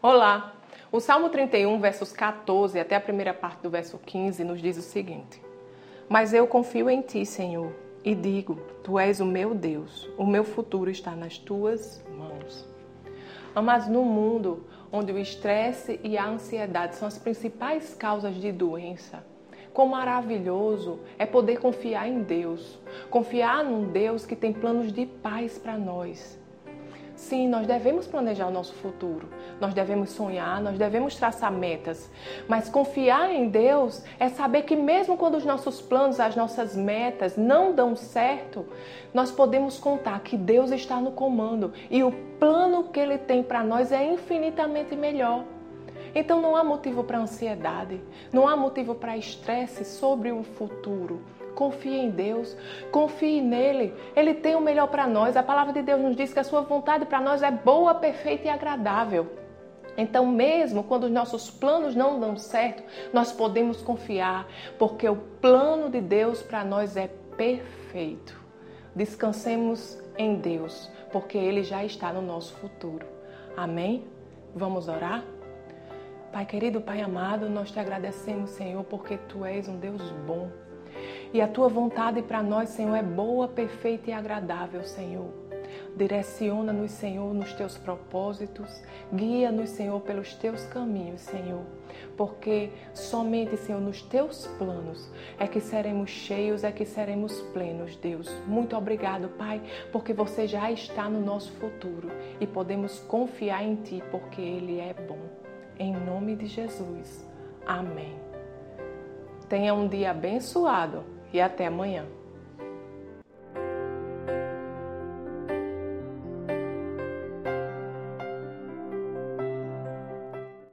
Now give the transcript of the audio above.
Olá! O Salmo 31, versos 14 até a primeira parte do verso 15 nos diz o seguinte: Mas eu confio em ti, Senhor, e digo: Tu és o meu Deus, o meu futuro está nas tuas mãos. Mas no mundo onde o estresse e a ansiedade são as principais causas de doença, Quão maravilhoso é poder confiar em Deus, confiar num Deus que tem planos de paz para nós. Sim, nós devemos planejar o nosso futuro, nós devemos sonhar, nós devemos traçar metas, mas confiar em Deus é saber que, mesmo quando os nossos planos, as nossas metas não dão certo, nós podemos contar que Deus está no comando e o plano que Ele tem para nós é infinitamente melhor. Então não há motivo para ansiedade, não há motivo para estresse sobre o futuro. Confie em Deus, confie nele. Ele tem o melhor para nós. A palavra de Deus nos diz que a sua vontade para nós é boa, perfeita e agradável. Então, mesmo quando os nossos planos não dão certo, nós podemos confiar, porque o plano de Deus para nós é perfeito. Descansemos em Deus, porque Ele já está no nosso futuro. Amém? Vamos orar? Pai querido, Pai amado, nós te agradecemos, Senhor, porque tu és um Deus bom. E a tua vontade para nós, Senhor, é boa, perfeita e agradável, Senhor. Direciona-nos, Senhor, nos teus propósitos. Guia-nos, Senhor, pelos teus caminhos, Senhor. Porque somente, Senhor, nos teus planos é que seremos cheios, é que seremos plenos, Deus. Muito obrigado, Pai, porque você já está no nosso futuro e podemos confiar em Ti, porque Ele é bom em nome de Jesus. Amém. Tenha um dia abençoado e até amanhã.